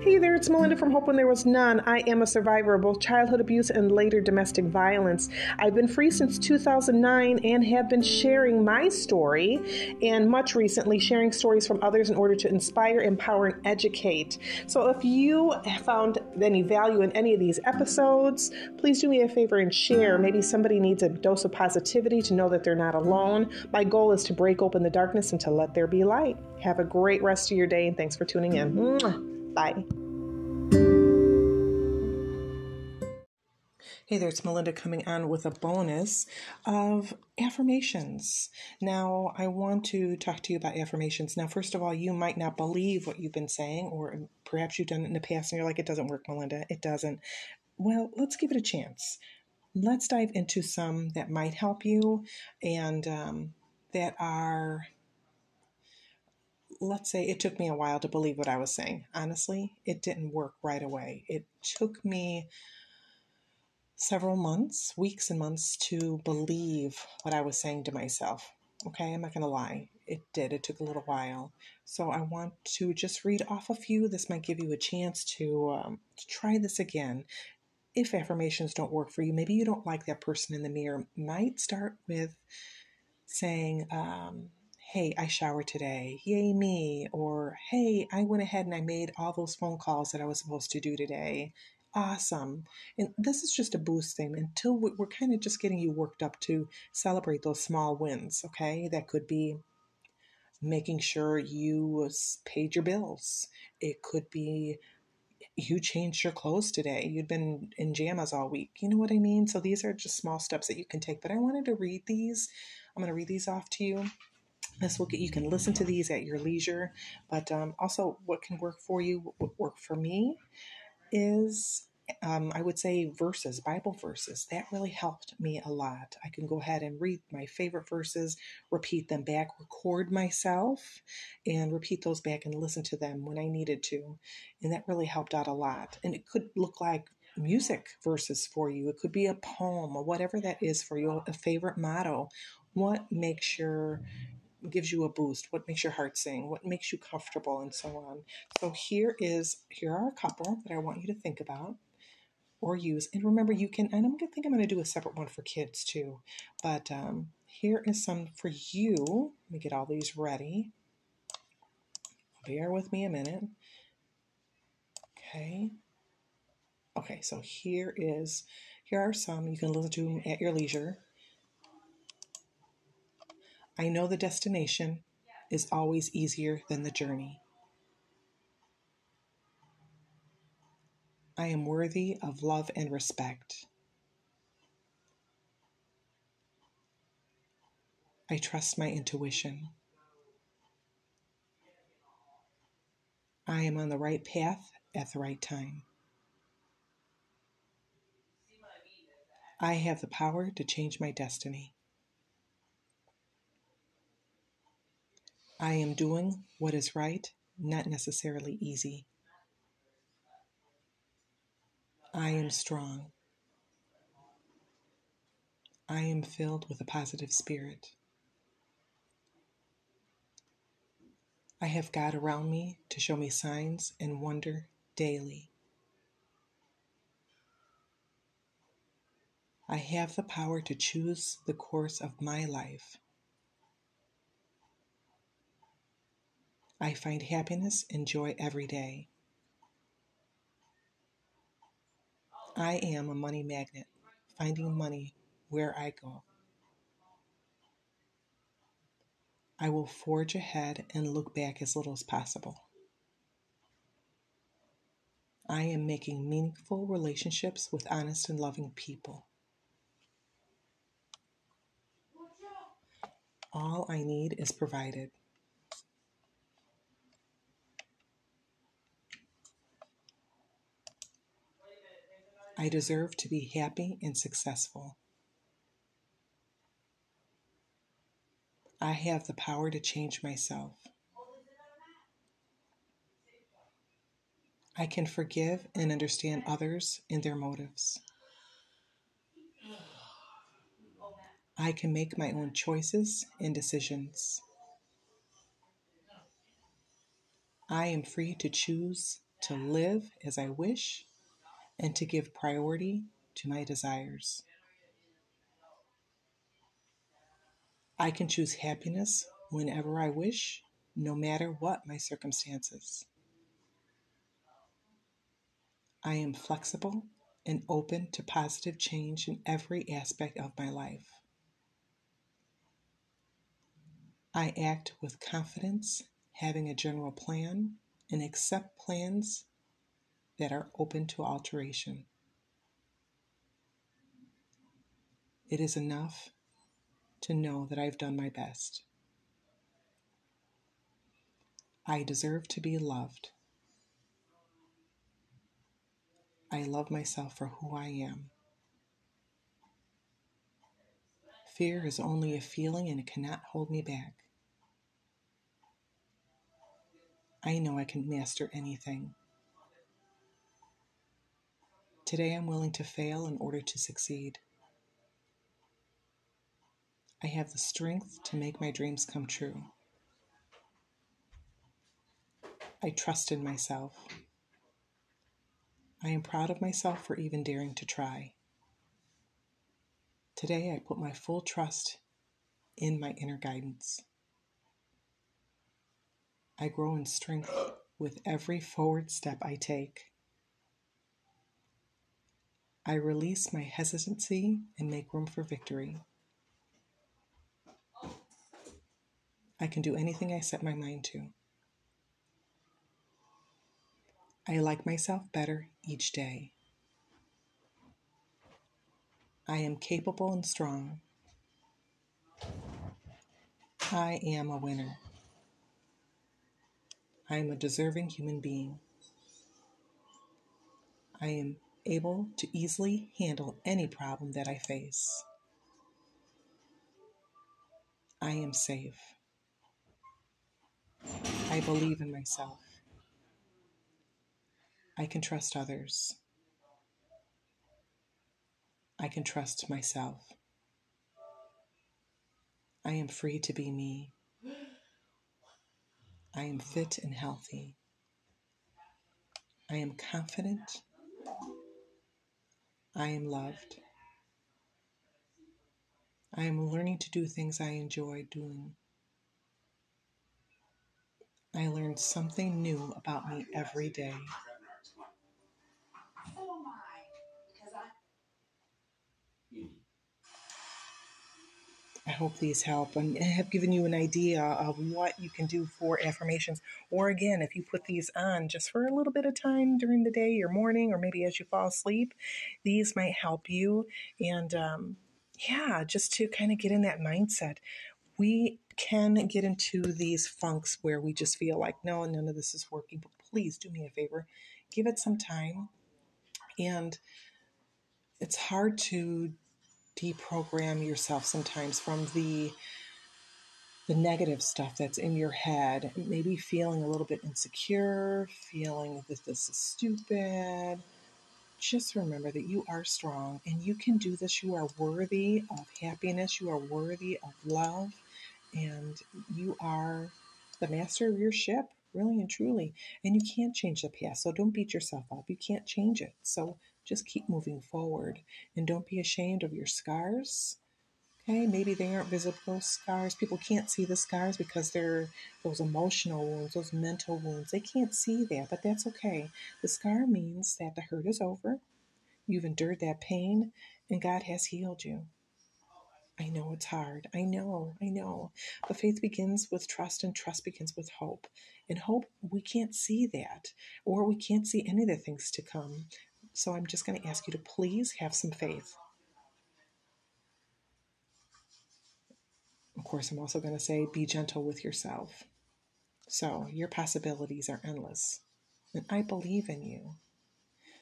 Hey there, it's Melinda from Hope When There Was None. I am a survivor of both childhood abuse and later domestic violence. I've been free since 2009 and have been sharing my story and much recently sharing stories from others in order to inspire, empower, and educate. So if you found any value in any of these episodes, please do me a favor and share. Maybe somebody needs a dose of positivity to know that they're not alone. My goal is to break open the darkness and to let there be light. Have a great rest of your day and thanks for tuning in. Mwah. Bye. Hey there, it's Melinda coming on with a bonus of affirmations. Now, I want to talk to you about affirmations. Now, first of all, you might not believe what you've been saying, or perhaps you've done it in the past and you're like, it doesn't work, Melinda. It doesn't. Well, let's give it a chance. Let's dive into some that might help you and um, that are let's say it took me a while to believe what I was saying. Honestly, it didn't work right away. It took me several months, weeks and months to believe what I was saying to myself. Okay, I'm not going to lie. It did. It took a little while. So I want to just read off a few. This might give you a chance to, um, to try this again. If affirmations don't work for you, maybe you don't like that person in the mirror. Might start with saying, um, hey, I showered today, yay me, or hey, I went ahead and I made all those phone calls that I was supposed to do today. Awesome. And this is just a boost thing until we're kind of just getting you worked up to celebrate those small wins, okay? That could be making sure you paid your bills. It could be you changed your clothes today. You'd been in jammies all week. You know what I mean? So these are just small steps that you can take. But I wanted to read these. I'm going to read these off to you this will get you can listen to these at your leisure but um, also what can work for you what work for me is um, I would say verses, Bible verses. That really helped me a lot. I can go ahead and read my favorite verses, repeat them back, record myself, and repeat those back and listen to them when I needed to. And that really helped out a lot. And it could look like music verses for you, it could be a poem or whatever that is for you, a favorite motto. What makes your gives you a boost, what makes your heart sing, what makes you comfortable, and so on. So here is here are a couple that I want you to think about or use. And remember, you can. And I'm gonna think I'm gonna do a separate one for kids too. But um, here is some for you. Let me get all these ready. Bear with me a minute. Okay. Okay, so here is here are some. You can listen to them at your leisure. I know the destination is always easier than the journey. I am worthy of love and respect. I trust my intuition. I am on the right path at the right time. I have the power to change my destiny. I am doing what is right, not necessarily easy. I am strong. I am filled with a positive spirit. I have God around me to show me signs and wonder daily. I have the power to choose the course of my life. I find happiness and joy every day. I am a money magnet, finding money where I go. I will forge ahead and look back as little as possible. I am making meaningful relationships with honest and loving people. All I need is provided. I deserve to be happy and successful. I have the power to change myself. I can forgive and understand others and their motives. I can make my own choices and decisions. I am free to choose to live as I wish and to give priority to my desires. I can choose happiness whenever I wish, no matter what my circumstances. I am flexible and open to positive change in every aspect of my life. I act with confidence, having a general plan, and accept plans that are open to alteration. It is enough to know that I've done my best. I deserve to be loved. I love myself for who I am. Fear is only a feeling and it cannot hold me back. I know I can master anything. Today I'm willing to fail in order to succeed. I have the strength to make my dreams come true. I trust in myself. I am proud of myself for even daring to try. Today I put my full trust in my inner guidance. I grow in strength with every forward step I take. I release my hesitancy and make room for victory. I can do anything I set my mind to. I like myself better each day. I am capable and strong. I am a winner. I am a deserving human being. I am able to easily handle any problem that I face. I am safe. I believe in myself. I can trust others. I can trust myself. I am free to be me. I am fit and healthy. I am confident. I am loved. I am learning to do things I enjoy doing. I learn something new about me every day. I hope these help and have given you an idea of what you can do for affirmations. Or again, if you put these on just for a little bit of time during the day your morning, or maybe as you fall asleep, these might help you. And um, yeah, just to kind of get in that mindset. We can get into these funks where we just feel like, no, none of this is working. But please do me a favor, give it some time. And it's hard to deprogram yourself sometimes from the the negative stuff that's in your head maybe feeling a little bit insecure feeling that this is stupid. Just remember that you are strong and you can do this. You are worthy of happiness. You are worthy of love. And you are the master of your ship really and truly. And you can't change the past. So don't beat yourself up. You can't change it. So just keep moving forward and don't be ashamed of your scars. Okay, maybe they aren't visible scars. People can't see the scars because they're those emotional wounds, those mental wounds. They can't see that, but that's okay. The scar means that the hurt is over. You've endured that pain, and God has healed you. I know it's hard. I know, I know. But faith begins with trust, and trust begins with hope. And hope, we can't see that, or we can't see any of the things to come. So I'm just going to ask you to please have some faith. Of course, I'm also going to say be gentle with yourself. So your possibilities are endless. And I believe in you.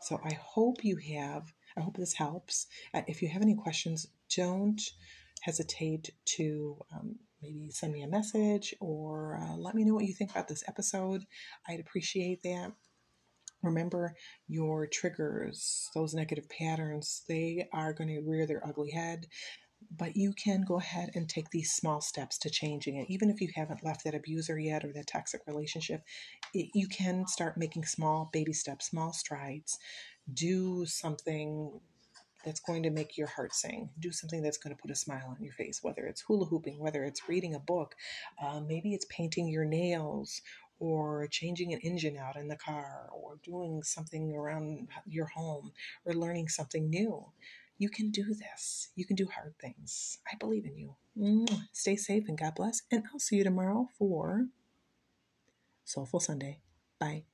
So I hope you have, I hope this helps. Uh, if you have any questions, don't hesitate to um, maybe send me a message or uh, let me know what you think about this episode. I'd appreciate that. Remember your triggers, those negative patterns, they are going to rear their ugly head. but you can go ahead and take these small steps to changing it. Even if you haven't left that abuser yet or that toxic relationship, it, you can start making small baby steps, small strides. Do something that's going to make your heart sing. Do something that's going to put a smile on your face, whether it's hula hooping, whether it's reading a book, uh, maybe it's painting your nails or changing an engine out in the car or doing something around your home or learning something new. You can do this. You can do hard things. I believe in you. Stay safe and God bless. And I'll see you tomorrow for Soulful Sunday. Bye.